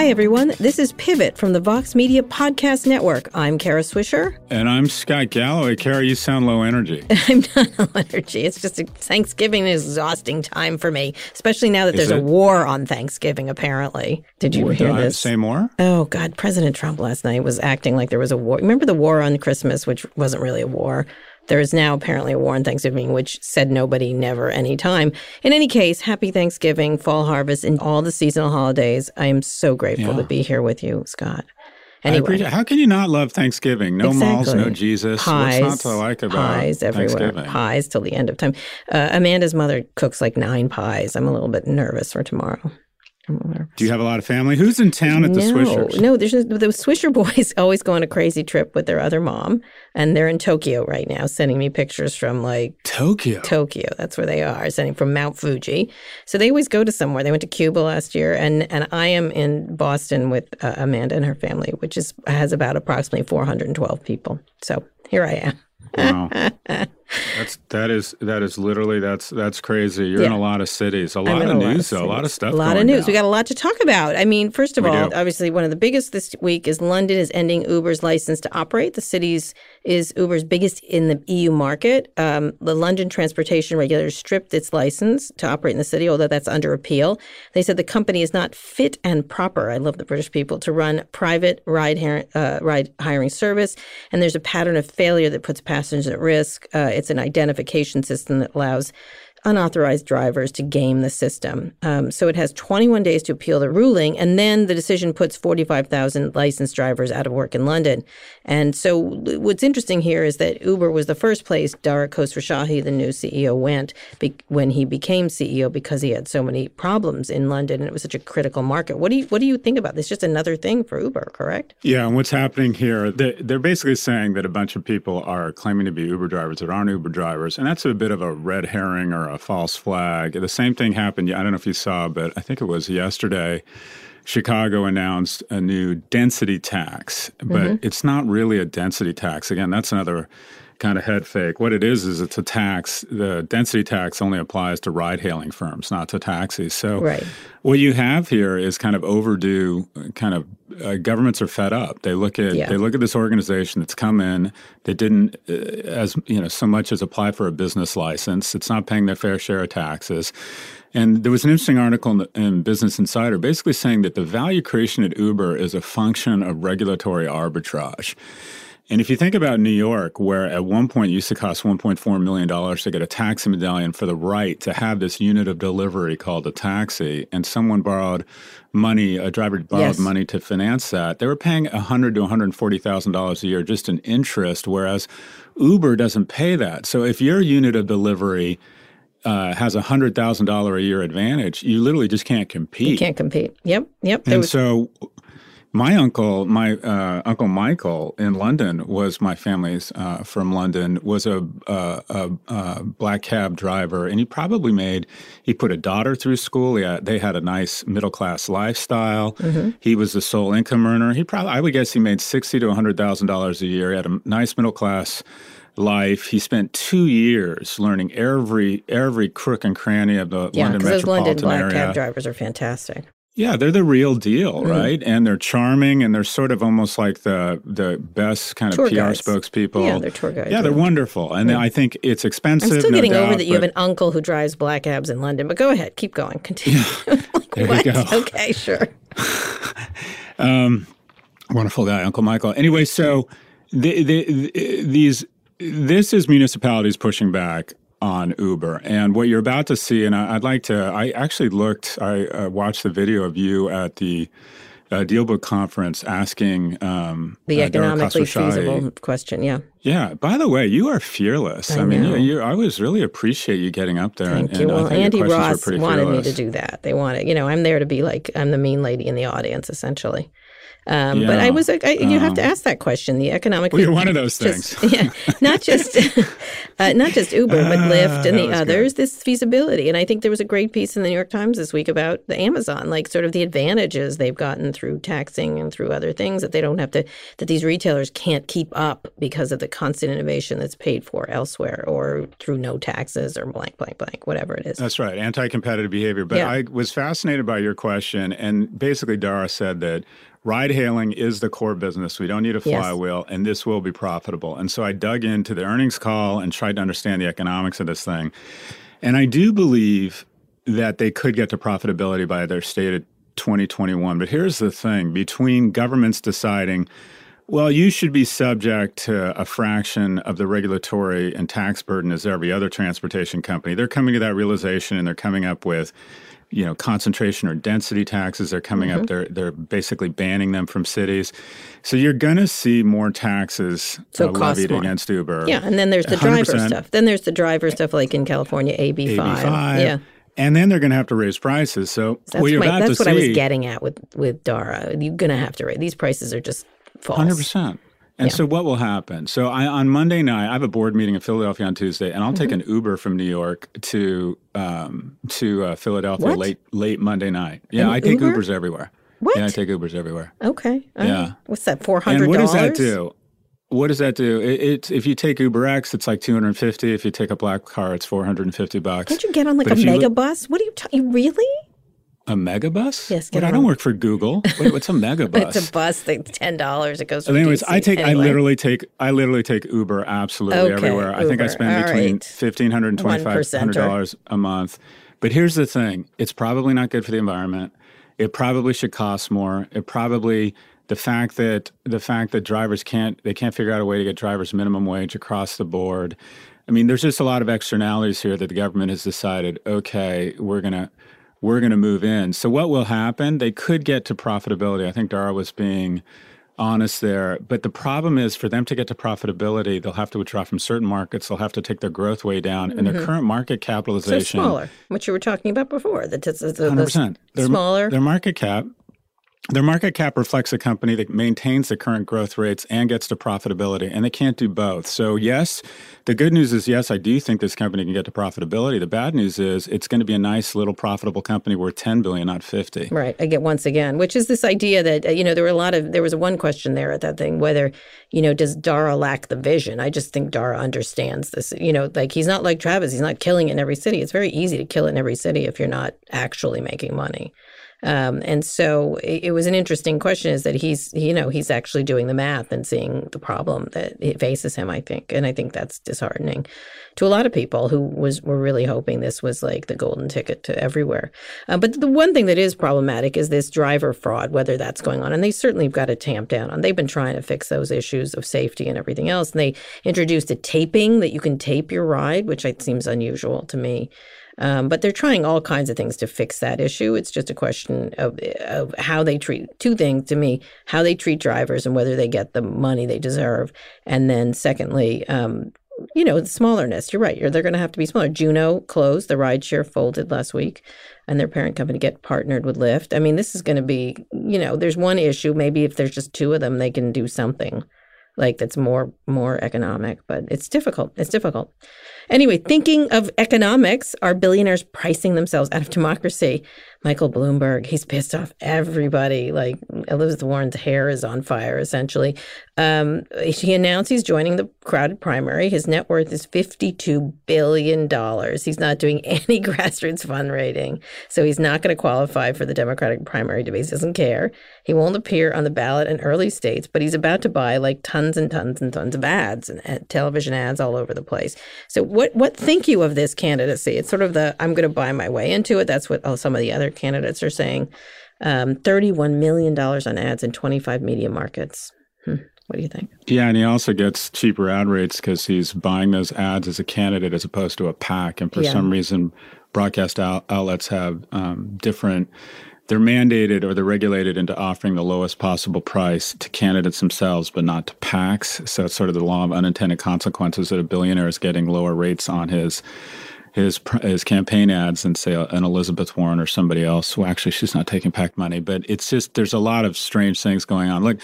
Hi, everyone. This is Pivot from the Vox Media Podcast Network. I'm Kara Swisher. And I'm Scott Galloway. Kara, you sound low energy. I'm not low energy. It's just a Thanksgiving is exhausting time for me, especially now that Is there's a war on Thanksgiving, apparently. Did you hear this? Say more? Oh, God. President Trump last night was acting like there was a war. Remember the war on Christmas, which wasn't really a war? There is now apparently a war on Thanksgiving, which said nobody, never, anytime. In any case, happy Thanksgiving, fall harvest, and all the seasonal holidays. I am so grateful Yeah. to be here with you, Scott. Anyway. how can you not love Thanksgiving? No malls, no Jesus. Pies, What's not to like about pies everywhere. Pies till the end of time. Uh, Amanda's mother cooks like nine pies. I'm a little bit nervous for tomorrow. I'm a little nervous. Do you have a lot of family? Who's in town at the no, Swishers? no. There's the Swisher boys always go on a crazy trip with their other mom, and they're in Tokyo right now, sending me pictures from like Tokyo. Tokyo. That's where they are, sending from Mount Fuji. So they always go to somewhere. They went to Cuba last year, and and I am in Boston with uh, Amanda and her family, which is has about approximately 412 people. So here I am. Wow. That's that is that is literally that's that's crazy. You're in a lot of cities. A lot of a lot news, though. A lot of stuff. A lot of news. We got a lot to talk about. I mean, first of We all, do. obviously one of the biggest this week is London is ending Uber's license to operate. The city's is Uber's biggest in the EU market. Um, the London transportation regulator stripped its license to operate in the city, although that's under appeal. They said the company is not fit and proper. I love the British people to run private ride, uh, ride hiring service, and there's a pattern of failure that puts passengers at risk. Uh, it's an identification system that allows unauthorized drivers to game the system. Um, so it has 21 days to appeal the ruling, and then the decision puts 45,000 licensed drivers out of work in London. And so what's interesting here is that Uber was the first place Dara Khosrowshahi, the new CEO, went be- when he became CEO because he had so many problems in London and it was such a critical market. What do you what do you think about this? Just another thing for Uber, correct? Yeah, and what's happening here, they, they're basically saying that a bunch of people are claiming to be Uber drivers that aren't Uber drivers. And that's a bit of a red herring or a false flag. The same thing happened, I don't know if you saw, but I think it was yesterday. Chicago announced a new density tax, but mm-hmm. it's not really a density tax. Again, that's another kind of head fake. What it is is it's a tax. The density tax only applies to ride-hailing firms, not to taxis. So Right. what you have here is kind of overdue. Kind of uh, governments are fed up. They look at Yeah. they look at this organization that's come in. They didn't uh, as you know so much as apply for a business license. It's not paying their fair share of taxes. And there was an interesting article in, the, in Business Insider basically saying that the value creation at Uber is a function of regulatory arbitrage. And if you think about New York, where at one point it used to cost $1.4 million to get a taxi medallion for the right to have this unit of delivery called a taxi, and someone borrowed money, a driver borrowed Yes. money to finance that, they were paying 100 to $140,000 a year just in interest, whereas Uber doesn't pay that. So if your unit of delivery uh, has a $100,000 a year advantage, you literally just can't compete. You can't compete. Yep. Yep. And was so my uncle, my uh, uncle Michael in London was my family's uh, from London was a, a, a, a black cab driver, and he probably made he put a daughter through school. Had, they had a nice middle class lifestyle. Mm-hmm. He was the sole income earner. He probably I would guess he made sixty to hundred thousand dollars a year. He had a nice middle class life. He spent two years learning every every crook and cranny of the yeah, London because those London metropolitan black area. cab drivers are fantastic. Yeah, they're the real deal, Mm-hmm. right? And they're charming, and they're sort of almost like the the best kind of Tour PR guides. spokespeople. Yeah, they're tour guides, Yeah, they're yeah. wonderful, and I think it's expensive. I'm still no getting over that you have an uncle who drives black cabs in London, but go ahead, keep going, continue. Like, There you what? go. Okay, sure. wonderful guy, Uncle Michael. Anyway, so the, the, the, these this is municipalities pushing back on Uber, and what you're about to see, and I, I'd like to. I actually looked. I uh, watched the video of you at the. Uh, Dealbook conference asking um, The uh, economically feasible question, yeah. Yeah. By the way, you are fearless. I I, mean, you, you, I always really appreciate you getting up there. Thank and, you. and Well, Andy your questions were Ross wanted me to do that. They wanted, you know, I'm there to be like, I'm the mean lady in the audience, essentially. Um, But I was like, I, you have to um, ask that question. The economic. Well, you're one of those things. Yeah, not just uh, not just Uber, but Lyft and the others. Good. This feasibility, and I think there was a great piece in the New York Times this week about the Amazon, like sort of the advantages they've gotten through taxing and through other things that they don't have to, that these retailers can't keep up because of the constant innovation that's paid for elsewhere or through no taxes or blank, blank, blank, whatever it is. That's right, anti-competitive behavior. But yeah. I was fascinated by your question, and basically Dara said that ride hailing is the core business. We don't need a flywheel, yes. and this will be profitable. And so I dug into the earnings call and tried to understand the economics of this thing. And I do believe that they could get to profitability by their stated 2021. But here's the thing between governments deciding, well, you should be subject to a fraction of the regulatory and tax burden as every other transportation company, they're coming to that realization and they're coming up with you know concentration or density taxes are coming mm-hmm. up they're they're basically banning them from cities so you're going to see more taxes so uh, levied more. against uber yeah and then there's the 100%. driver stuff then there's the driver stuff like in california ab5, AB5 yeah and then they're going to have to raise prices. So that's, what, my, that's what I was getting at with with Dara. You're going to have to raise these prices are just false. Hundred percent. And yeah. so what will happen? So I, on Monday night, I have a board meeting in Philadelphia on Tuesday, and I'll mm-hmm. take an Uber from New York to um, to uh, Philadelphia what? late late Monday night. Yeah, an I take Uber? Ubers everywhere. What? Yeah, I take Ubers everywhere. Okay. yeah. What's that? Four hundred. And what does that do? What does that do? It, it's if you take Uber X, it's like two hundred and fifty. If you take a black car, it's four hundred and fifty bucks. Can't you get on like but a mega bus? What are you? T- you really? A megabus? Yes. But I don't work for Google. Wait, what's a megabus? it's a bus. That's ten dollars. It goes. So anyways, DC. I take. Anyway. I literally take. I literally take Uber absolutely okay, everywhere. Uber. I think I spend All between right. fifteen hundred and twenty five hundred dollars a month. But here's the thing: it's probably not good for the environment. It probably should cost more. It probably the fact that the fact that drivers can't they can't figure out a way to get drivers minimum wage across the board. I mean, there's just a lot of externalities here that the government has decided. Okay, we're gonna we're going to move in. So what will happen? They could get to profitability. I think Dara was being honest there. But the problem is for them to get to profitability, they'll have to withdraw from certain markets. They'll have to take their growth way down, and mm-hmm. their current market capitalization so smaller, which you were talking about before. The, the, the, the 100%. smaller. Their market cap their market cap reflects a company that maintains the current growth rates and gets to profitability, and they can't do both. So, yes, the good news is yes, I do think this company can get to profitability. The bad news is it's going to be a nice little profitable company worth 10 billion, not 50. Right. I get once again, which is this idea that uh, you know there were a lot of there was one question there at that thing whether you know does Dara lack the vision? I just think Dara understands this. You know, like he's not like Travis. He's not killing in every city. It's very easy to kill it in every city if you're not actually making money. Um, and so it, it, was an interesting question is that he's, you know, he's actually doing the math and seeing the problem that it faces him, I think. And I think that's disheartening to a lot of people who was were really hoping this was like the golden ticket to everywhere. Uh, but the one thing that is problematic is this driver fraud, whether that's going on. And they certainly have got to tamp down on. They've been trying to fix those issues of safety and everything else. And they introduced a taping that you can tape your ride, which seems unusual to me. Um, but they're trying all kinds of things to fix that issue. It's just a question of, of how they treat two things to me: how they treat drivers and whether they Gett the money they deserve, and then secondly, um, you know, the smallerness. You're right. You're, they're going to have to be smaller. Juno closed. The rideshare folded last week, and their parent company get partnered with Lyft. I mean, this is going to be, you know, there's one issue. Maybe if there's just two of them, they can do something like that's more more economic. But it's difficult. It's difficult. Anyway, thinking of economics, are billionaires pricing themselves out of democracy? Michael Bloomberg, he's pissed off everybody. Like Elizabeth Warren's hair is on fire, essentially. Um, he announced he's joining the crowded primary. His net worth is $52 billion. He's not doing any grassroots fundraising. So he's not going to qualify for the Democratic primary debate. He doesn't care. He won't appear on the ballot in early states, but he's about to buy like tons and tons and tons of ads and television ads all over the place. So what what think you of this candidacy? It's sort of the I'm going to buy my way into it. That's what some of the other candidates are saying. Um, $31 million on ads in 25 media markets. Hmm. What do you think? Yeah, and he also gets cheaper ad rates because he's buying those ads as a candidate as opposed to a PAC. And for yeah. some reason, broadcast out- outlets have um, different they're mandated or they're regulated into offering the lowest possible price to candidates themselves, but not to PACs. So it's sort of the law of unintended consequences that a billionaire is getting lower rates on his his his campaign ads and say an Elizabeth Warren or somebody else. Well, actually, she's not taking PAC money, but it's just there's a lot of strange things going on. Look,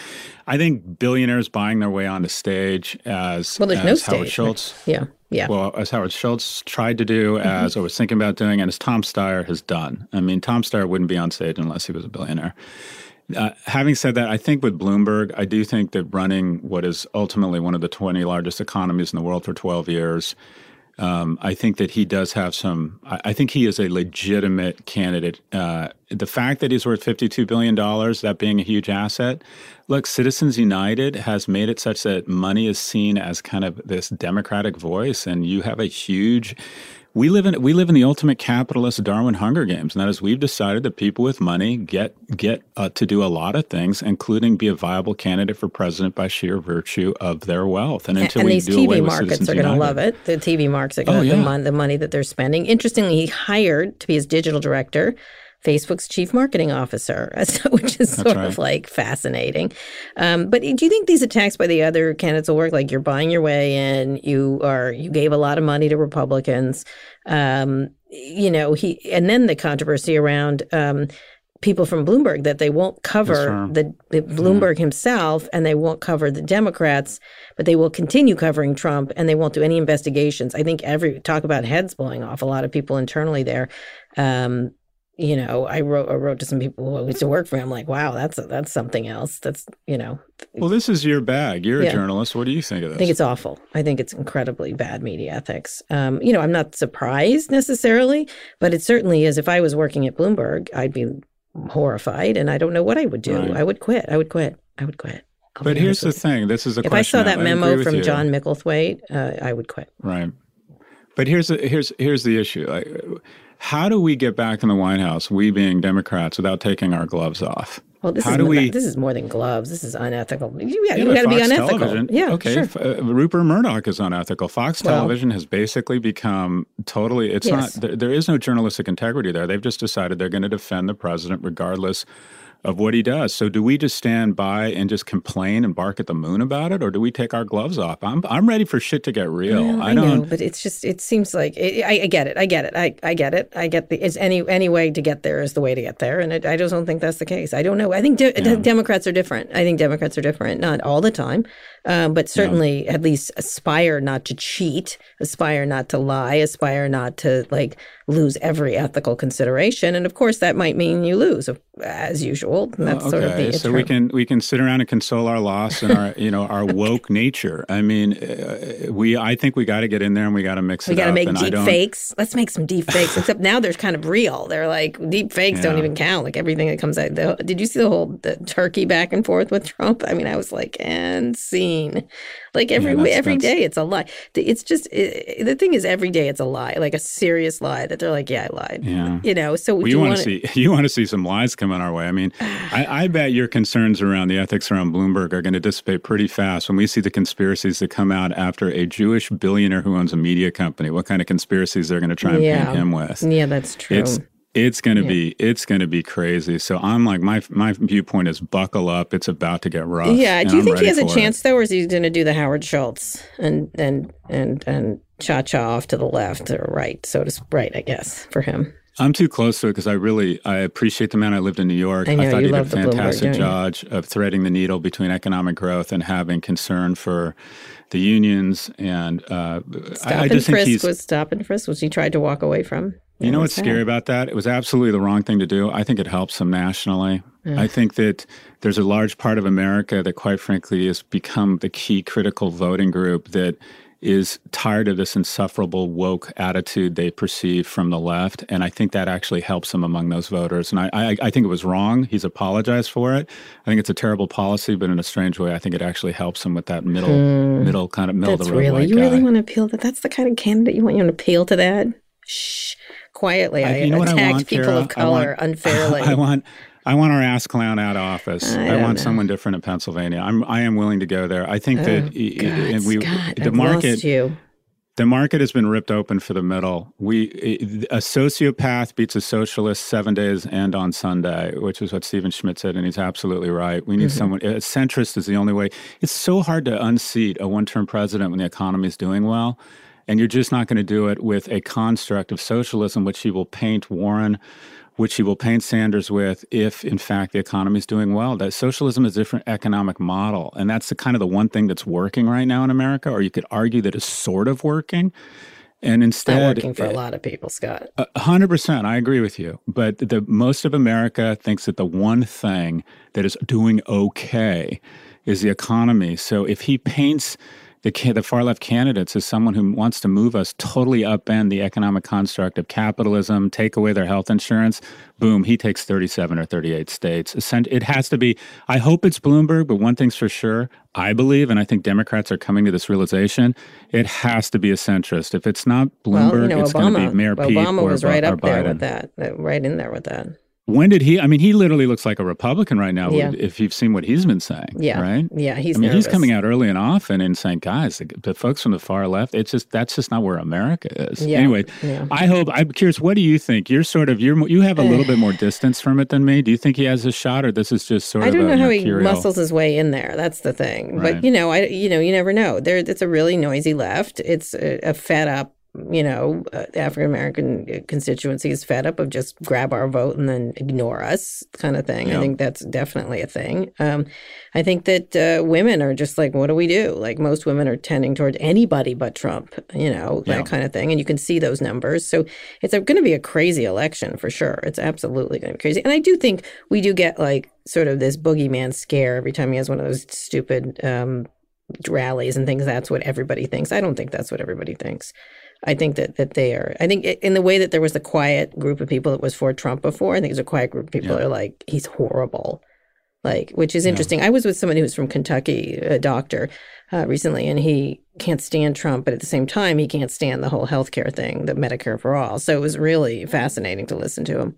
I think billionaires buying their way onto stage as well, there's as no Howard stage. Schultz. Yeah, yeah. Well, as Howard Schultz tried to do, mm-hmm. as I was thinking about doing, and as Tom Steyer has done. I mean, Tom Steyer wouldn't be on stage unless he was a billionaire. Uh, having said that, I think with Bloomberg, I do think that running what is ultimately one of the 20 largest economies in the world for 12 years, um, I think that he does have some. I, I think he is a legitimate candidate. Uh, the fact that he's worth $52 billion, that being a huge asset, look, Citizens United has made it such that money is seen as kind of this democratic voice, and you have a huge we live in we live in the ultimate capitalist Darwin Hunger Games, and that is we've decided that people with money get get uh, to do a lot of things, including be a viable candidate for president by sheer virtue of their wealth. And until and, and these TV markets are going to love it. The TV markets are going to oh, yeah. the, mon- the money that they're spending. Interestingly, he hired to be his digital director Facebook's chief marketing officer, which is sort right. of like fascinating. Um, but do you think these attacks by the other candidates will work? Like you're buying your way in, you are you gave a lot of money to Republicans. Um, you know he, and then the controversy around. Um, people from Bloomberg that they won't cover the, the, Bloomberg yeah. himself and they won't cover the Democrats, but they will continue covering Trump and they won't do any investigations. I think every talk about heads blowing off. A lot of people internally there um, you know, I wrote I wrote to some people who used to work for him. like, wow, that's a, that's something else. That's you know. Well, this is your bag. You're yeah. a journalist. What do you think of this? I think it's awful. I think it's incredibly bad media ethics. Um, you know, I'm not surprised necessarily, but it certainly is. If I was working at Bloomberg, I'd be horrified, and I don't know what I would do. Right. I would quit. I would quit. I would quit. I'll but here's the thing. This is a if. I saw that memo from John Micklethwait, uh, I would quit. Right. But here's the, here's here's the issue. Like, how do we get back in the White House, we being Democrats, without taking our gloves off? Well, this How is do we, this is more than gloves. This is unethical. You, yeah, you got to be unethical. Television, yeah, okay. Sure. Uh, Rupert Murdoch is unethical. Fox well, Television has basically become totally. It's yes. not. There, there is no journalistic integrity there. They've just decided they're going to defend the president regardless of what he does. So do we just stand by and just complain and bark at the moon about it, or do we take our gloves off? I'm I'm ready for shit to get real. Well, I, I, don't. Know, but it's just it seems like it, I, I, get it. I get it. I, I get it. I get the it's any any way to get there is the way to get there, and it, I just don't think that's the case. I don't know. I think de- yeah. Democrats are different. I think Democrats are different. Not all the time, um, but certainly yeah. at least aspire not to cheat, aspire not to lie, aspire not to like lose every ethical consideration, and of course that might mean you lose as usual. That's okay. sort of the so we can we can sit around and console our loss and our you know our woke nature. I mean, uh, we I think we got to get in there and we got to mix we it. We got to make deep fakes. Let's make some deep fakes. Except now there's kind of real. They're like deep fakes yeah. don't even count. Like everything that comes out. The, did you see the whole the turkey back and forth with Trump? I mean, I was like, and scene. Like every yeah, that's, every that's... day it's a lie. It's just it, the thing is every day it's a lie, like a serious lie that they're like, yeah, I lied. Yeah. You know. So well, you want to see you want to see some lies coming our way. I mean, I, I bet your concerns around the ethics around Bloomberg are going to dissipate pretty fast when we see the conspiracies that come out after a Jewish billionaire who owns a media company. What kind of conspiracies they're going to try and yeah. paint him with? Yeah, that's true. It's, it's going to yeah. be it's to be crazy. So I'm like my my viewpoint is buckle up. It's about to get rough. Yeah. Do you think he has a chance it. though, or is he going to do the Howard Schultz and and and and cha cha off to the left or right, so to right, I guess for him. I'm too close to it because I really I appreciate the man. I lived in New York. I, know, I thought he did a fantastic job of threading the needle between economic growth and having concern for the unions. And uh, stop I, I and just think frisk was stop and frisk was he tried to walk away from. You know what's scary about that? It was absolutely the wrong thing to do. I think it helps him nationally. Yeah. I think that there's a large part of America that, quite frankly, has become the key critical voting group that is tired of this insufferable woke attitude they perceive from the left. And I think that actually helps him among those voters. And I, I, I, think it was wrong. He's apologized for it. I think it's a terrible policy, but in a strange way, I think it actually helps him with that middle, hmm. middle kind of middle That's of the road. Really, you guy. really want to appeal to that? That's the kind of candidate you want. You want to appeal to that? Shh quietly. I, you know attacked I want, people Kara? of color want, unfairly. I want I want our ass clown out of office. I, I want know. someone different in Pennsylvania. I'm I am willing to go there. I think oh, that God, we Scott, the I've market you. the market has been ripped open for the middle. We a sociopath beats a socialist seven days and on Sunday, which is what Stephen Schmidt said, and he's absolutely right. We need mm-hmm. someone. A centrist is the only way. It's so hard to unseat a one-term president when the economy is doing well And you're just not going to do it with a construct of socialism, which he will paint Warren which he will paint Sanders with if, in fact, the economy is doing well. That socialism is a different economic model. And that's the kind of the one thing that's working right now in America, or you could argue that is sort of working. And instead, Not working for a lot of people, Scott. hundred percent, I agree with you. But the most of America thinks that the one thing that is doing okay is the economy. So if he paints the, the far left candidates as someone who wants to move us totally upend the economic construct of capitalism, take away their health insurance. Boom, he takes 37 or 38 states. It has to be, I hope it's Bloomberg, but one thing's for sure. I believe, and I think Democrats are coming to this realization, it has to be a centrist. If it's not Bloomberg, well, you know, it's going to be Mayor Obama Pete or, was right up there Biden. with that, right in there with that. When did he? I mean, he literally looks like a Republican right now. Yeah. If you've seen what he's been saying, Yeah. right? Yeah, he's I mean, nervous. he's coming out early and often and saying, "Guys, the, the folks from the far left, it's just that's just not where America is." Yeah, Anyway, yeah. I hope. I'm curious. What do you think? You're sort of you're you have a little bit more distance from it than me. Do you think he has a shot, or this is just sort I of I don't know how he muscles his way in there. That's the thing. Right. But you know, I you know, you never know. There, it's a really noisy left. It's a, a fed up. You know, uh, African American constituency is fed up of just grab our vote and then ignore us, kind of thing. Yeah. I think that's definitely a thing. Um, I think that uh, women are just like, what do we do? Like most women are tending toward anybody but Trump. You know, that Yeah. kind of thing, and you can see those numbers. So it's going to be a crazy election for sure. It's absolutely going to be crazy. And I do think we do get like sort of this boogeyman scare every time he has one of those stupid um, rallies and things. That's what everybody thinks. I don't think that's what everybody thinks. I think that that they are. I think in the way that there was the quiet group of people that was for Trump before. I think there's a quiet group of people Yeah. that are like he's horrible, like which is interesting. I was with someone who was from Kentucky, a doctor, uh, recently, and he can't stand Trump, but at the same time, he can't stand the whole healthcare thing, the Medicare for all. So it was really fascinating to listen to him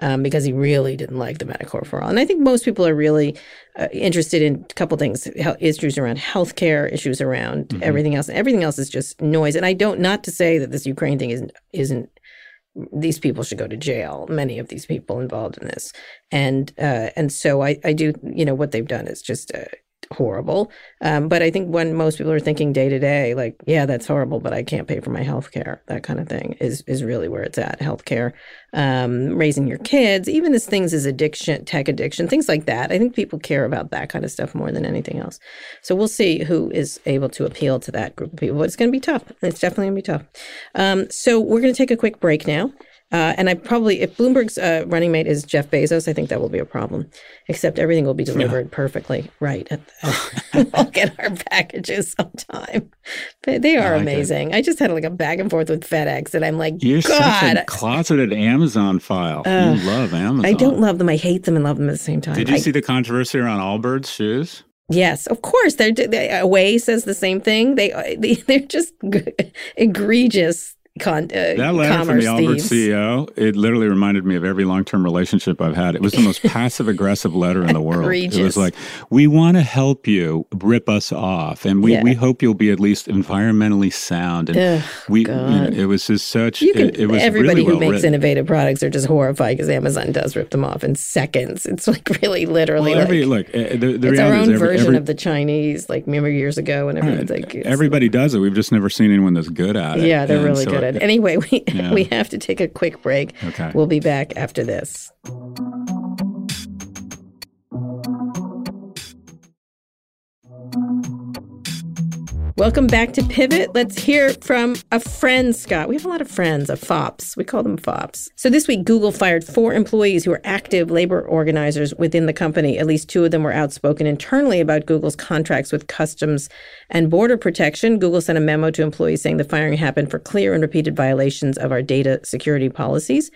um, because he really didn't like the Medicare for all. And I think most people are really uh, interested in a couple things: issues around healthcare, issues around Mhm. everything else. Everything else is just noise. And I don't not to say that this Ukraine thing isn't isn't. These people should go to jail. Many of these people involved in this, and uh, and so I I do you know what they've done is just. Uh, horrible. Um, but i think when most people are thinking day to day like yeah that's horrible but i can't pay for my health care that kind of thing is is really where it's at health care um, raising your kids even as things as addiction tech addiction things like that i think people care about that kind of stuff more than anything else. So we'll see who is able to appeal to that group of people but it's going to be tough. It's definitely going to be tough. Um, so we're going to take a quick break now uh, and I probably, if Bloomberg's uh, running mate is Jeff Bezos, I think that will be a problem. Except everything will be delivered perfectly right. We'll get our packages sometime. But they are I like it. amazing. I just had like a back and forth with FedEx, and I'm like, You're such God, a closeted Amazon file. Uh, you love Amazon. I don't love them. I hate them and love them at the same time. Did you I- see the controversy around Allbirds shoes? Yes, of course. They're they, Away says the same thing. They, they they're just egregious con, uh, That letter from the Albert thieves. CEO, it literally reminded me of every long-term relationship I've had. It was the most passive-aggressive letter in the world. It was like, "We want to help you rip us off, and we, Yeah. we hope you'll be at least environmentally sound." And Ugh, we, you know, it was just such. You can, it, it was everybody really who well makes written. innovative products are just horrified because Amazon does rip them off in seconds. It's like really literally Well, every like look, uh, the, the it's our own every, version every, of the Chinese, like remember years ago when everyone's like it's- everybody does it. We've just never seen anyone that's good at it. Yeah, they're And really so good at it. Anyway, we Yeah. we have to take a quick break. Okay. We'll be back after this. Welcome back to Pivot. Let's hear from a friend, Scott. We have a lot of friends, of FOPs. We call them FOPs. So this week, Google fired four employees who are active labor organizers within the company. At least two of them were outspoken internally about Google's contracts with Customs and Border Protection. Google sent a memo to employees saying the firing happened for clear and repeated violations of our data security policies.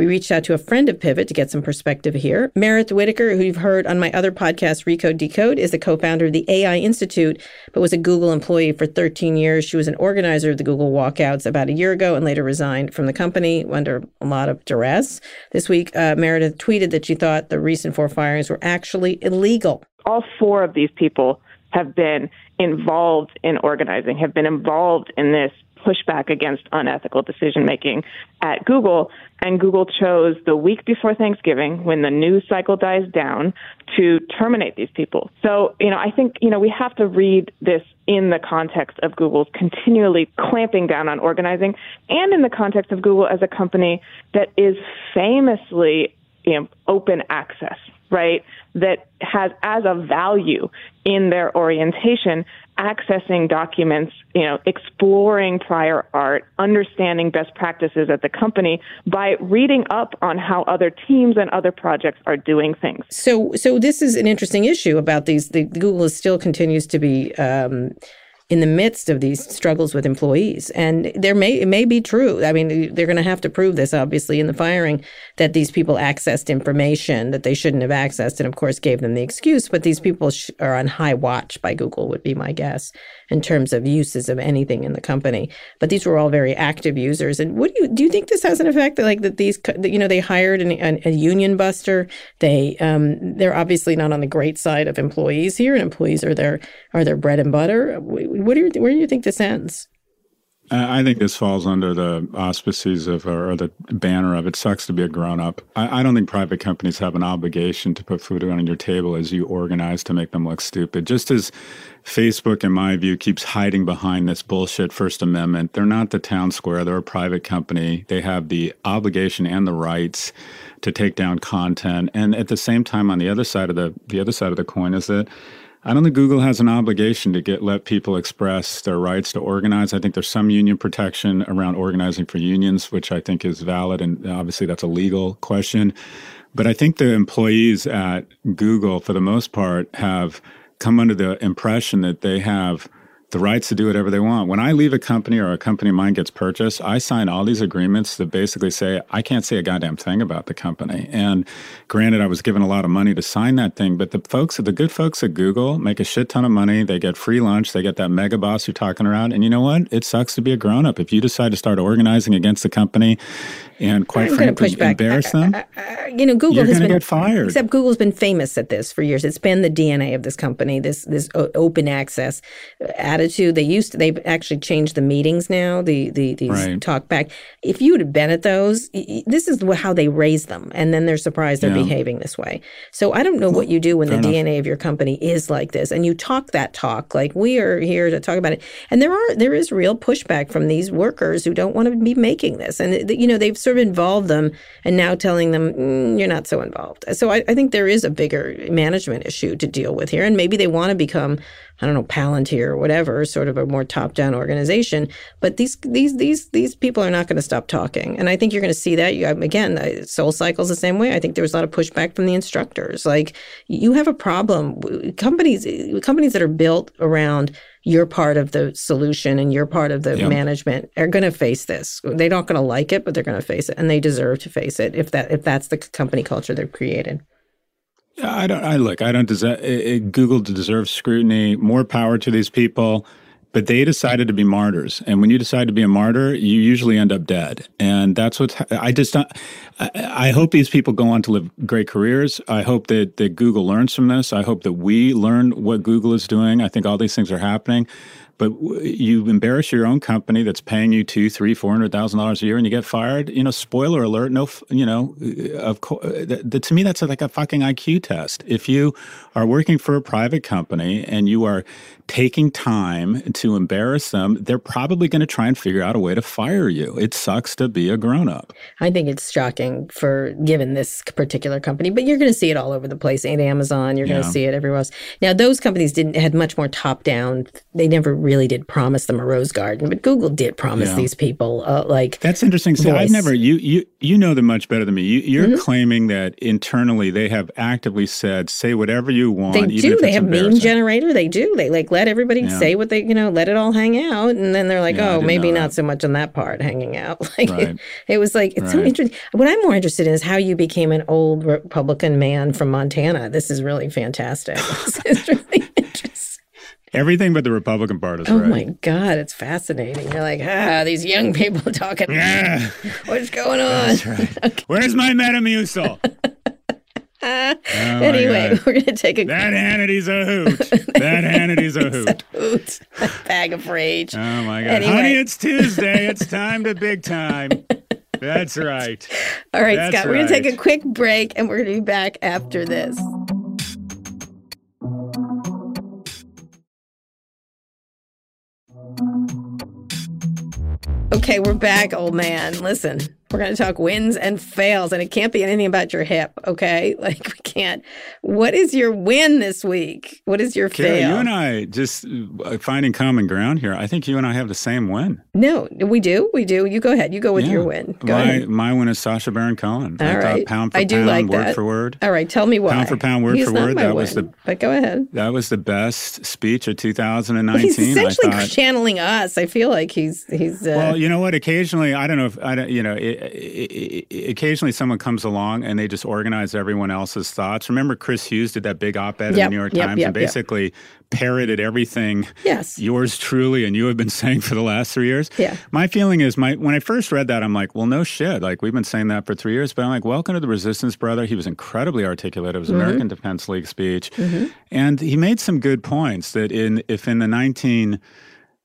We reached out to a friend of Pivot to get some perspective here. Meredith Whittaker, who you've heard on my other podcast, Recode Decode, is the co-founder of the AI Institute, but was a Google employee for 13 years. She was an organizer of the Google walkouts about a year ago and later resigned from the company under a lot of duress. This week, uh, Meredith tweeted that she thought the recent four firings were actually illegal. all four of these people have been involved in organizing, have been involved in this pushback against unethical decision making at Google. And Google chose the week before Thanksgiving, when the news cycle dies down, to terminate these people. So, you know, I think, you know, we have to read this in the context of Google's continually clamping down on organizing and in the context of Google as a company that is famously you know, open access, right? That has as a value in their orientation accessing documents, you know, exploring prior art, understanding best practices at the company by reading up on how other teams and other projects are doing things. So, so this is an interesting issue about these. The, Google still continues to be. Um, in the midst of these struggles with employees. And there may it may be true. I mean, they're going to have to prove this, obviously, in the firing that these people accessed information that they shouldn't have accessed, and of course gave them the excuse. But these people sh- are on high watch by Google, would be my guess in terms of uses of anything in the company. But these were all very active users. And what do you do? You think this has an effect that like that these you know they hired an, an, a union buster? They um, they're obviously not on the great side of employees here, and employees are their are their bread and butter. What do you, where do you think this ends? I think this falls under the auspices of or the banner of it sucks to be a grown up. I, I, don't think private companies have an obligation to put food on your table as you organize to make them look stupid. Just as Facebook, in my view, keeps hiding behind this bullshit First Amendment, they're not the town square. They're a private company. They have the obligation and the rights to take down content. And at the same time, on the other side of the the other side of the coin is that I don't think Google has an obligation to get let people express their rights to organize. I think there's some union protection around organizing for unions, which I think is valid, and obviously that's a legal question. But I think the employees at Google, for the most part, have come under the impression that they have the rights to do whatever they want. When I leave a company or a company of mine gets purchased, I sign all these agreements that basically say I can't say a goddamn thing about the company. And granted, I was given a lot of money to sign that thing, but the folks, the good folks at Google make a shit ton of money. They get free lunch. They get that mega boss you're talking around. And you know what? It sucks to be a grown up. If you decide to start organizing against the company and quite I'm frankly embarrass them, uh, uh, you know, Google has been get fired. Except Google's been famous at this for years. It's been the DNA of this company. This this open access attitude. They used to. They've actually changed the meetings now. The the these right. talk back. If you had been at those, this is how they raise them, and then they're surprised they're yeah. behaving this way. So I don't know well, what you do when the enough. DNA of your company is like this, and you talk that talk like we are here to talk about it. And there are there is real pushback from these workers who don't want to be making this, and you know they've sort of involved them and now telling them mm, you're not so involved. So I, I, think there is a bigger management issue to deal with here, and maybe they want to become I don't know Palantir or whatever, sort of a more top down organization. But these these these these people are not going to stop talking, and I think you're going to see that. You, um, again, Soul Cycle's the same way. I think there was a lot of pushback from the instructors. Like you have a problem. Companies companies that are built around you're part of the solution and you're part of the yep. management are going to face this. They're not going to like it, but they're going to face it, and they deserve to face it if that if that's the company culture they've created. I don't. I look. I don't. Deserve, eh, eh, Google deserves scrutiny. More power to these people. But they decided to be martyrs, and when you decide to be a martyr, you usually end up dead. And that's what I just. I, I hope these people go on to live great careers. I hope that that Google learns from this. I hope that we learn what Google is doing. I think all these things are happening but you embarrass your own company that's paying you two, three, four hundred thousand dollars a year, and you get fired. You know, spoiler alert. No, you know, uh, of course, uh, to me that's like a fucking IQ test. If you are working for a private company and you are taking time to embarrass them, they're probably going to try and figure out a way to fire you. It sucks to be a grown up. I think it's shocking for given this particular company, but you're going to see it all over the place. At Amazon, you're yeah. going to see it everywhere else. Now, those companies didn't had much more top down. They never really did promise them a rose garden, but Google did promise yeah. these people uh, like that's interesting. So I've never you you you know them much better than me. You, are mm-hmm. claiming that internally they have actively said say whatever you want. They do. They have meme generator. They do. They like let everybody yeah. say what they, you know, let it all hang out. And then they're like, yeah, oh, maybe not so much on that part hanging out. Like right. it, it, was like, it's right. so interesting. What I'm more interested in is how you became an old Republican man from Montana. This is really fantastic. it's really interesting. Everything but the Republican part is right. oh right. my God, it's fascinating. You're like, ah, these young people talking. Yeah. What's going on? That's right. okay. Where's my Metamucil? anyway, we're going to take a. That Hannity's a hoot. that Hannity's a hoot. a hoot. Bag of rage. Oh my God. Anyway. Honey, it's Tuesday. It's time to big time. That's right. All right, That's Scott, we're going to take a quick break and we're going to be back after this. Okay, we're back, old man. Listen, we're going to talk wins and fails, and it can't be anything about your hip, okay? Like, we can't. What is your win this week? What is your Kara, fail? you and I just uh, finding common ground here. I think you and I have the same win. no, we do. We do. You go ahead. You go with Yeah. your win. Go my, ahead. my win is Sacha Baron Cohen. All I right. pound for I do pound, like word that. for word. All right, tell me why. Pound for pound, word He's for word, that was the- But go ahead. That was the best speech of 2019. He's essentially thought. channeling us. I feel like he's he's. Uh, Well, you know what? Occasionally, I don't know if I don't. You know, it, it, it, occasionally someone comes along and they just organize everyone else's thoughts. Remember, Chris Hughes did that big op-ed in the New York yep, Times yep, and yep. basically parroted everything. yes. Yours truly, and you have been saying for the last three years. Yeah. My feeling is, my when I first read that, I'm like, well, no shit. Like we've been saying that for three years. But I'm like, welcome to the resistance, brother. He was incredibly articulate. It was Mm-hmm. American Defense League speech, and he made some good points. That in if in the 19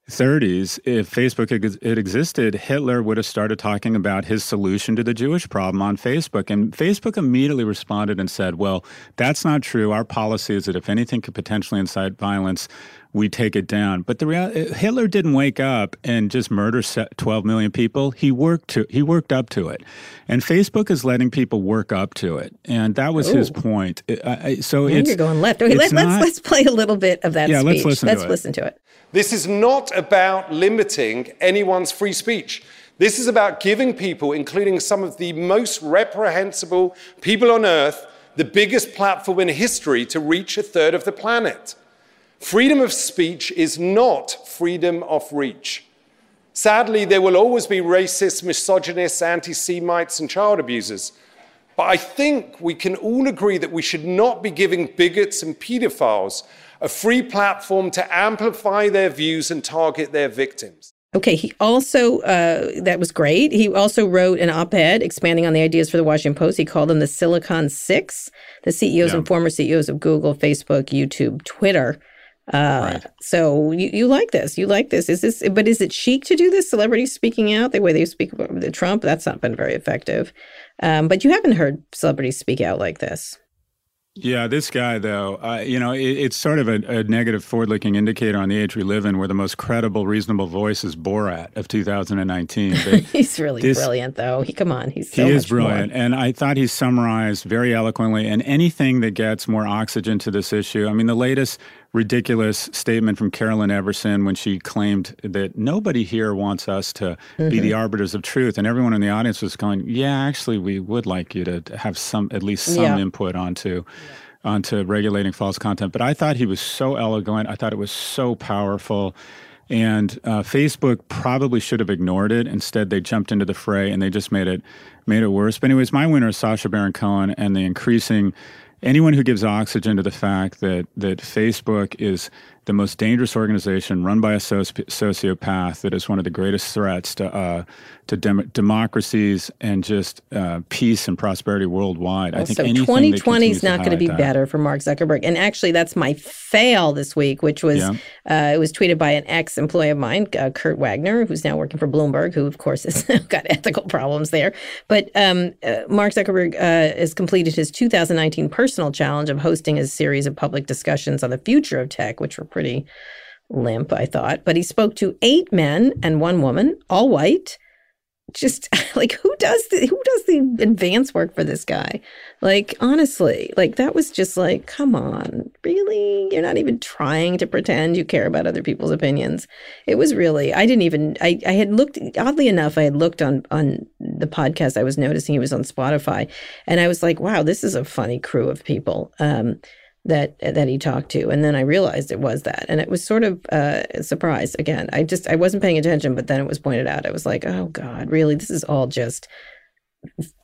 30s, if Facebook had existed, Hitler would have started talking about his solution to the Jewish problem on Facebook. And Facebook immediately responded and said, Well, that's not true. Our policy is that if anything could potentially incite violence, we take it down. But the real, Hitler didn't wake up and just murder 12 million people. He worked to he worked up to it, and Facebook is letting people work up to it, and that was his oh. point. I- I- so I it's you're going left. Okay, it's let, not- let's let's play a little bit of that Yeah, speech. let's listen Let's it. listen to it. This is not about limiting anyone's free speech. This is about giving people, including some of the most reprehensible people on earth, the biggest platform in history to reach a third of the planet. Freedom of speech is not freedom of reach. Sadly, there will always be racists, misogynists, anti Semites, and child abusers. But I think we can all agree that we should not be giving bigots and pedophiles a free platform to amplify their views and target their victims. Okay, he also, uh, that was great. He also wrote an op ed expanding on the ideas for the Washington Post. He called them the Silicon Six, the CEOs Yeah. and former CEOs of Google, Facebook, YouTube, Twitter. Uh, Right. So you, you like this. You like this. Is this, but is it chic to do this? Celebrities speaking out the way they speak about the Trump? That's not been very effective. Um, but you haven't heard celebrities speak out like this. Yeah, this guy though, uh, you know, it, it's sort of a, a negative forward-looking indicator on the age we live in, where the most credible, reasonable voice is Borat of 2019. But He's really This- brilliant, though. He come on, he's so he is much more. brilliant, and I thought he summarized very eloquently. And anything that gets more oxygen to this issue, I mean, the latest ridiculous statement from Carolyn Everson when she claimed that nobody here wants us to be Mm-hmm. the arbiters of truth, and everyone in the audience was going, "Yeah, actually, we would like you to have some, at least some Yeah. input onto." onto regulating false content. But I thought he was so eloquent. I thought it was so powerful. And uh, Facebook probably should have ignored it. Instead, they jumped into the fray and they just made it made it worse. But anyways, my winner is Sacha Baron Cohen and the increasing anyone who gives oxygen to the fact that that Facebook is the most dangerous organization run by a soci- sociopath that is one of the greatest threats to uh, to dem- democracies and just uh, peace and prosperity worldwide. I think so 2020 is not going to be that- better for Mark Zuckerberg. And actually, that's my fail this week, which was Yeah. uh, it was tweeted by an ex employee of mine, uh, Kurt Wagner, who's now working for Bloomberg, who of course has got ethical problems there. But um, uh, Mark Zuckerberg uh, has completed his 2019 personal challenge of hosting a series of public discussions on the future of tech, which were pretty limp, I thought. But he spoke to eight men and one woman, all white just like who does the who does the advance work for this guy? Like honestly like that was just like come on. Really? You're not even trying to pretend you care about other people's opinions. It was really i didn't even i i had looked oddly enough i had looked on on the podcast i was noticing he was on spotify and i was like wow this is a funny crew of people. Um that that he talked to. And then i realized it was that. And it was sort of uh, a surprise. Again i just i wasn't paying attention but then it was pointed out. I was like oh god really? This is all just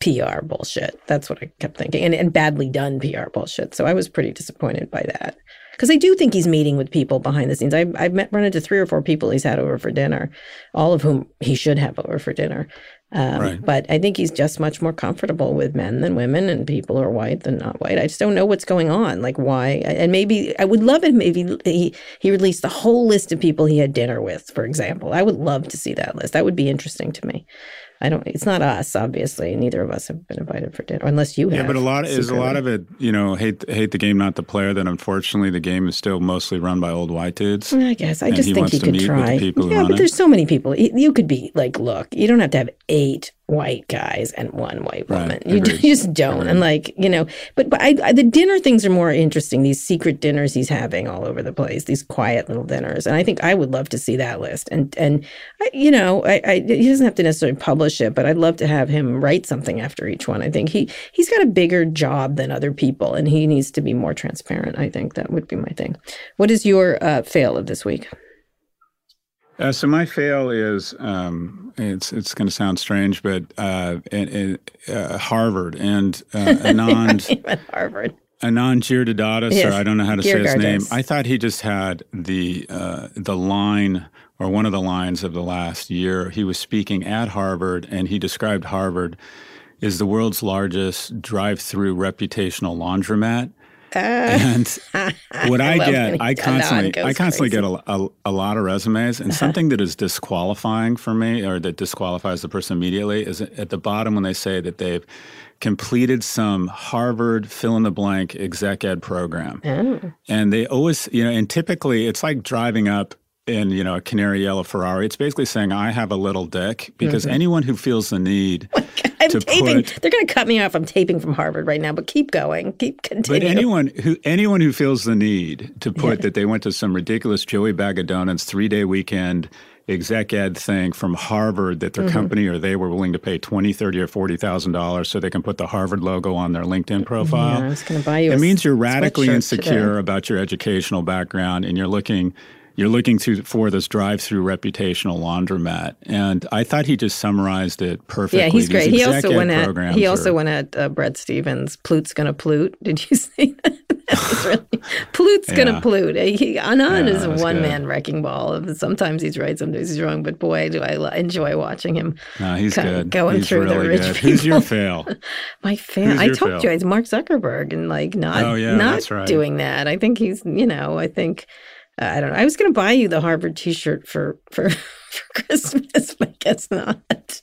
pr bullshit. That's what i kept thinking. And, and badly done pr bullshit. So i was pretty disappointed by that. Because i do think he's meeting with people behind the scenes. I've, I've met run into three or four people he's had over for dinner all of whom he should have over for dinner Um, Right. But I think he's just much more comfortable with men than women and people who are white than not white. I just don't know what's going on. Like why? And maybe I would love it. Maybe he he released the whole list of people he had dinner with, for example. I would love to see that list. That would be interesting to me. I don't. It's not us, obviously. Neither of us have been invited for dinner, unless you have. Yeah, but a lot is a lot of it. You know, hate hate the game, not the player. That unfortunately the game is still mostly run by old white dudes. I guess I just he think he could try. people yeah, but it. there's so many people. You could be like, look, you don't have to have eight white guys and one white Right, woman. You, agreed. you just don't. And like you know, but but I, I, the dinner things are more interesting. These secret dinners he's having all over the place. These quiet little dinners, and I think I would love to see that list. And and I, you know, I, I he doesn't have to necessarily publish it, but I'd love to have him write something after each one. I think he he's got a bigger job than other people, and he needs to be more transparent. I think that would be my thing. What is your uh, fail of this week? Uh, so my fail is um, it's it's going to sound strange, but uh, in, uh, Harvard and uh, Anand Harvard. Anand Giridharadas, Yes, or I don't know how to say his name. I thought he just had the uh, the line or one of the lines of the last year. He was speaking at Harvard, and he described Harvard as the world's largest drive-through reputational laundromat. And what I, when get, I constantly, I constantly crazy. get a, a, a lot of resumes, and something that is disqualifying for me, or that disqualifies the person immediately, is at the bottom when they say that they've completed some Harvard fill in the blank exec ed program, Oh. and they always, you know, and typically it's like driving up. In you know a canary yellow Ferrari, it's basically saying I have a little dick because anyone who feels the need I'm to taping. put- They're going to cut me off. I'm taping from Harvard right now, but keep going. Keep continuing. But anyone who anyone who feels the need to put that they went to some ridiculous Joey Bag of Donuts three day weekend exec ed thing from Harvard that their Mm-hmm. company or they were willing to pay twenty, thirty, or forty thousand dollars so they can put the Harvard logo on their LinkedIn profile. yeah, I was going to buy you. It means you're radically insecure today. about your educational background and you're looking you're looking to for this drive-through reputational laundromat. And I thought he just summarized it perfectly. Yeah, he's These great. He also went at he are- also went at uh, Bret Stephens. Plute's to plute. Did you see that? that really, Plute's going to plute. He, Anand Yeah, is a one-man wrecking ball. Sometimes he's right, sometimes he's wrong. But boy, do I enjoy watching him. No, he's co- good. going he's through the really rich good. Who's your fail? My. Who's I told fail? you it's Mark Zuckerberg and like not Oh, yeah, not right. doing that. I think he's you know I think uh, I don't know. I was going to buy you the Harvard T-shirt for for for Christmas, but I guess not.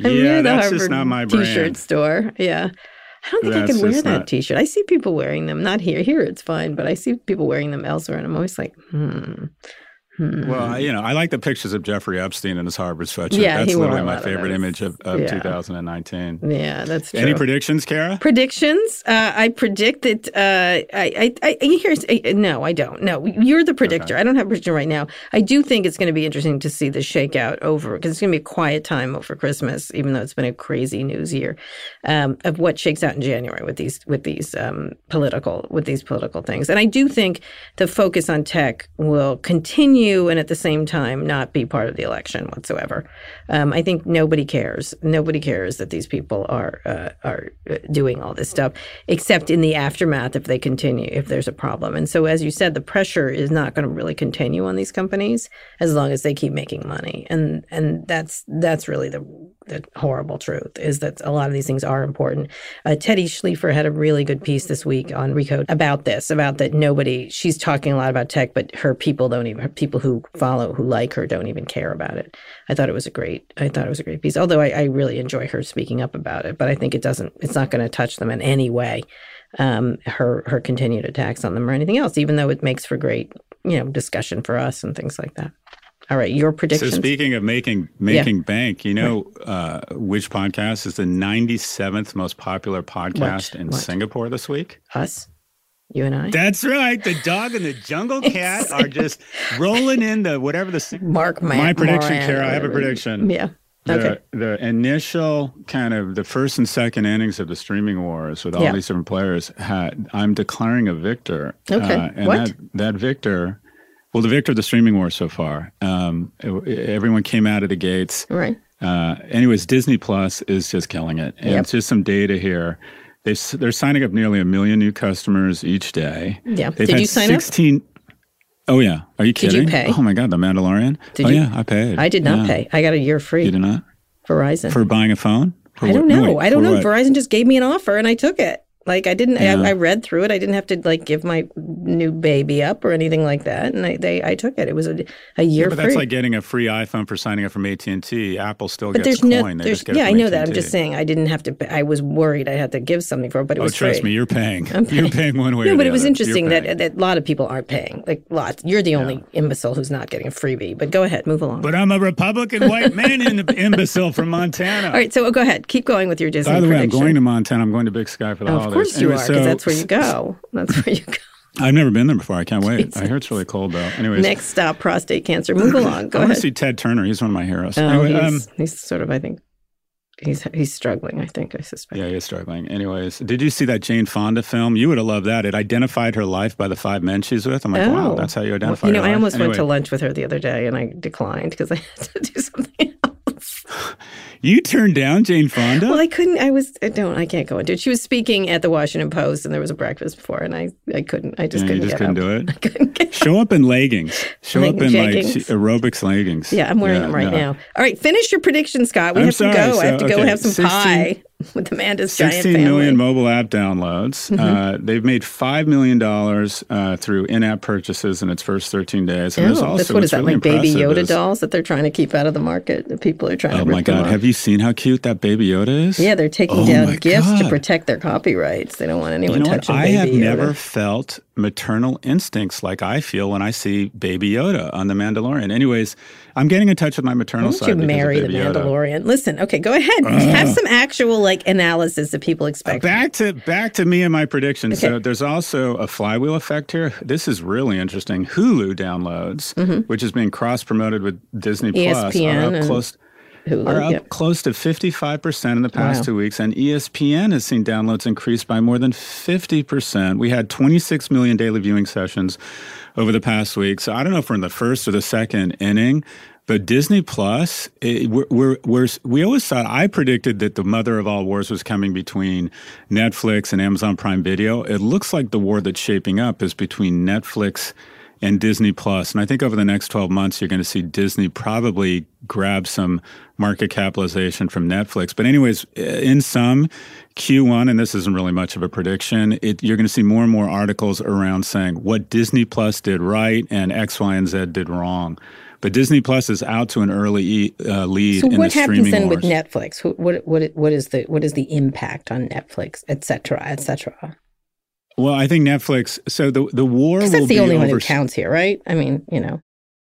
I'm Yeah, near the that's Harvard just not my T-shirt brand. store. Yeah. I don't think I can wear that not- T-shirt. I see people wearing them. Not here. Here it's fine, but I see people wearing them elsewhere, and I'm always like, hmm. Hmm. Well, I- you know, I like the pictures of Jeffrey Epstein in his Harvard sweatshirt. Yeah, That's literally my lot of favorite image of, of Yeah. 2019. yeah, that's true. Any predictions, Kara? Predictions. Uh, I predict that. Uh, I, I, I here's uh, no, I don't. No, you're the predictor. I don't have a prediction right now. I do think it's going to be interesting to see the shakeout over because it's going to be a quiet time over Christmas, even though it's been a crazy news year um, of what shakes out in January with these with these um, political with these political things. And I do think the focus on tech will continue, and at the same time, not be part of the election whatsoever. Um, I think nobody cares. Nobody cares that these people are uh, are uh, doing all this stuff, except in the aftermath if they continue, if there's a problem. And so, as you said, the pressure is not going to really continue on these companies as long as they keep making money. And and that's that's really the the horrible truth is that a lot of these things are important. Uh, Teddy Schleifer had a really good piece this week on Recode about this, about that nobody. She's talking a lot about tech, but her people don't even. People who follow, who like her, don't even care about it. I thought it was a great. I thought it was a great piece. Although I, I really enjoy her speaking up about it, but I think it doesn't. It's not going to touch them in any way. Um, her her continued attacks on them or anything else, even though it makes for great you know discussion for us and things like that. All right, your prediction. So speaking of making making bank, you know uh, which podcast is the 97th most popular podcast What? in What? Singapore this week? Us, you and I. That's right. The dog and the jungle cat are just rolling in the whatever the Mark Ma- My prediction, Moran, Kara, I have a prediction. Yeah. the, Okay. the initial kind of the first and second innings of the streaming wars with all Yeah. these different players had I'm declaring a victor. Okay. Uh, and What? that that victor well the victor of the streaming war so far. Um, everyone came out of the gates. Right. Uh, anyways, Disney Plus is just killing it. And Yep. it's just some data here. They, they're signing up nearly a million new customers each day. Yeah. They've Did you sign up? 16 Oh yeah. Are you kidding? Did you pay? Oh my god, The Mandalorian? Did oh you- yeah, I paid. I did not Yeah. pay. I got a year free. You did not? Verizon. For buying a phone? For I don't what- no, know. wait, I don't know. what? Verizon just gave me an offer and I took it. Like I didn't. Yeah. I, I read through it. I didn't have to like give my new baby up or anything like that. And I they I took it. It was a, a year But free. that's like getting a free iPhone for signing up from AT and T. Apple still but gets there's no. coin. They There's just get it yeah. I know that. I'm AT&T. just saying. I didn't have to. pay- I was worried I had to give something for it, but it Oh, was trust free. me, you're paying. I'm You're paying one way No, but it was other. Interesting that, that a lot of people aren't paying. Like lots. You're the only imbecile who's not getting a freebie. But go ahead, move along. But I'm a Republican white man in the imbecile from Montana. All right, so go ahead. Keep going with your Disney By the way, I'm going to Montana. I'm going to Big Sky for the Oh, holidays. Course you Anyway, are, because so- that's where you go. That's where you go. I've never been there before. I can't wait. I hear it's really cold though. Anyways, Next stop, prostate cancer. Move along. Go ahead. I want to see Ted Turner. He's one of my heroes. Oh, Anyway, he's, um, he's sort of, I think, he's he's struggling. I think, I suspect. yeah, he's struggling. Anyways, did you see that Jane Fonda film? You would have loved that. It identified her life by the five men she's with. I'm like, wow, that's how you Well, identify. You know, I almost went to lunch with her the other day, and I declined because I had to do something else. You turned down Jane Fonda. Well, I couldn't. I was. I don't. I can't go into it. She was speaking at the Washington Post, and there was a breakfast before, and I. I couldn't. I just Yeah, couldn't just get couldn't up. do it? I couldn't get. Show up in leggings. Show up in like jeggings. she- aerobics leggings. Yeah, I'm wearing them right no. now. All right, finish your prediction, Scott. We I'm have sorry, to go. I have to go okay, have some 16 pie with Amanda's giant 16 family. million mobile app downloads. Mm-hmm. Uh, they've made $5 million uh, through in app purchases in its first 13 days. And there's Oh, also that's what is that? really Like baby Yoda is- dolls that they're trying to keep out of the market. The people are trying Oh to. my rip them God. Have you seen how cute that baby Yoda is? Yeah, they're taking Oh down my gifts to protect their copyrights. They don't want anyone You know what? touching I have Yoda. never felt maternal instincts like I feel when I see Baby Yoda on The Mandalorian. Anyways, I'm getting in touch with my maternal Why side. don't you because of marry the Baby Yoda. Mandalorian? Listen, okay, go ahead. Have some actual like analysis that people expect. Back to back to me and my prediction. So there's also a flywheel effect here. This is really interesting. Hulu downloads, mm-hmm. which is being cross promoted with Disney Plus, are up close Hulu, are up yep. close to 55% in the past Wow. two weeks, and ESPN has seen downloads increase by more than 50%. We had 26 million daily viewing sessions over the past week. So I don't know if we're in the first or the second inning, but Disney Plus, it, we're, we're, we're, we always thought, I predicted that the mother of all wars was coming between Netflix and Amazon Prime Video. It looks like the war that's shaping up is between Netflix and Disney Plus. And I think over the next 12 months, you're going to see Disney probably grab some market capitalization from Netflix. But, anyways, eh, in some, Q1, and this isn't really much of a prediction, it, you're going to see more and more articles around saying what Disney Plus did right and X, Y, and Z did wrong. But Disney Plus is out to an early uh, lead So in what the happens streaming then wars. with Netflix? Wh- What what what is the what is the impact on Netflix, et cetera, et cetera? well, I think Netflix. So the the war Because will that's the be only one over. who counts here, right? I mean, you know.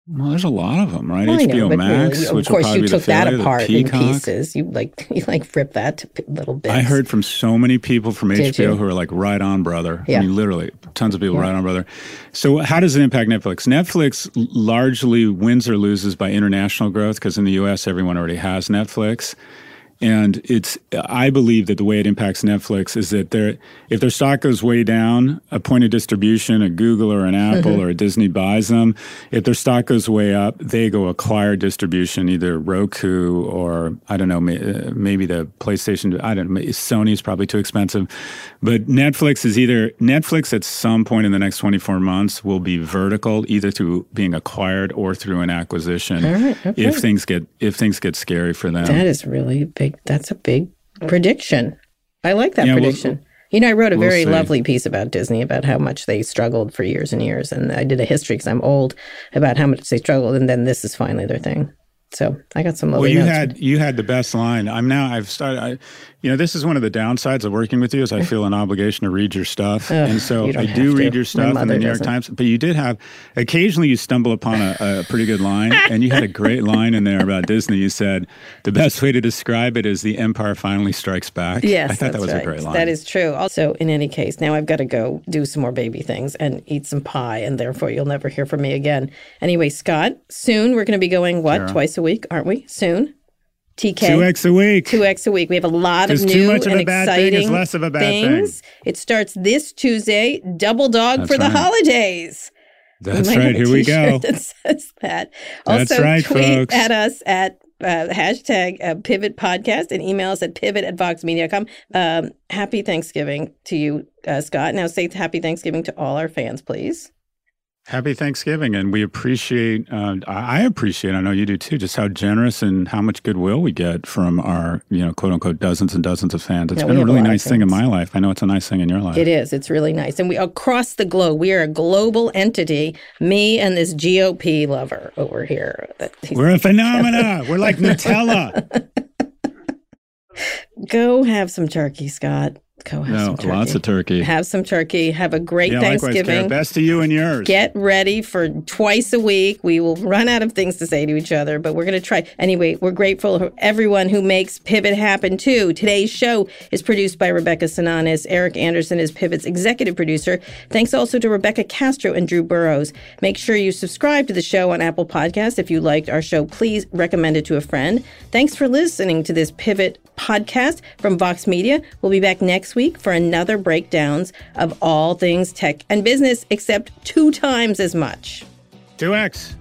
Well, there's a lot of them, right? Well, HBO know, Max, really, which of course probably you be the took that apart in pieces. You like you like rip that to little bits. I heard from so many people from Did HBO you? who are like, right on, brother. Yeah. I mean, literally, tons of people, right on, brother. So, how does it impact Netflix? Netflix largely wins or loses by international growth because in the US, everyone already has Netflix. And it's, I believe that the way it impacts Netflix is that their, if their stock goes way down, a point of distribution, a Google or an Apple Mm-hmm. or a Disney buys them. If their stock goes way up, they go acquire distribution, either Roku or I don't know, uh, maybe the PlayStation. I don't know, Sony's probably too expensive. But Netflix is either, Netflix at some point in the next 24 months will be vertical, either through being acquired or through an acquisition. Right, okay. If things get, if things get scary for them. that is really big. That's a big prediction. I like that Yeah, we'll- prediction. you know, I wrote a we'll very see. lovely piece about Disney about how much they struggled for years and years, and I did a history because I'm old about how much they struggled, and then this is finally their thing. So I got some Well, you had you had the best line. I'm now. I've started. I, you know, this is one of the downsides of working with you is I feel an obligation to read your stuff, and so I do to. read your stuff in the New York doesn't. Times. But you did have occasionally you stumble upon a, a pretty good line, and you had a great line in there about Disney. You said the best way to describe it is the Empire finally strikes back. Yes, I thought that was right. a great line. That is true. Also, in any case, now I've got to go do some more baby things and eat some pie, and therefore you'll never hear from me again. Anyway, Scott, soon we're going to be going what twice a week, aren't we? Soon. TK. two x a week. Two X a week. We have a lot of Because too new much of and a bad thing exciting is less of a bad thing. things. It starts this Tuesday. Double dog That's for the holidays. That's right. Here we go. That says that. That's also, right, tweet folks. at us at uh, hashtag uh, pivot podcast and email us at pivot at voxmedia.com. Um, happy Thanksgiving to you, uh, Scott. Now say happy Thanksgiving to all our fans, please. Happy Thanksgiving, and we appreciate. Uh, I appreciate. I know you do too. Just how generous and how much goodwill we get from our, you know, quote unquote, dozens and dozens of fans. It's Yeah, been a have a really nice thing in my life. I know it's a nice thing in your life. It is. It's really nice. And we across the globe, we are a global entity. Me and this GOP lover over here. We're a phenomena. We're like Nutella. Go have some turkey, Scott. Go have no, some turkey. lots of turkey. Have some turkey. Have a great yeah, Thanksgiving. Kara. Best to you and yours. Get ready for twice a week. We will run out of things to say to each other, but we're going to try. Anyway, we're grateful for everyone who makes Pivot happen too. Today's show is produced by Rebecca Sananes. Erica Anderson is Pivot's executive producer. Thanks also to Rebecca Castro and Drew Burrows. Make sure you subscribe to the show on Apple Podcasts. If you liked our show, please recommend it to a friend. Thanks for listening to this Pivot podcast from Vox Media. We'll be back next week for another breakdowns of all things tech and business, except two times as much. 2X.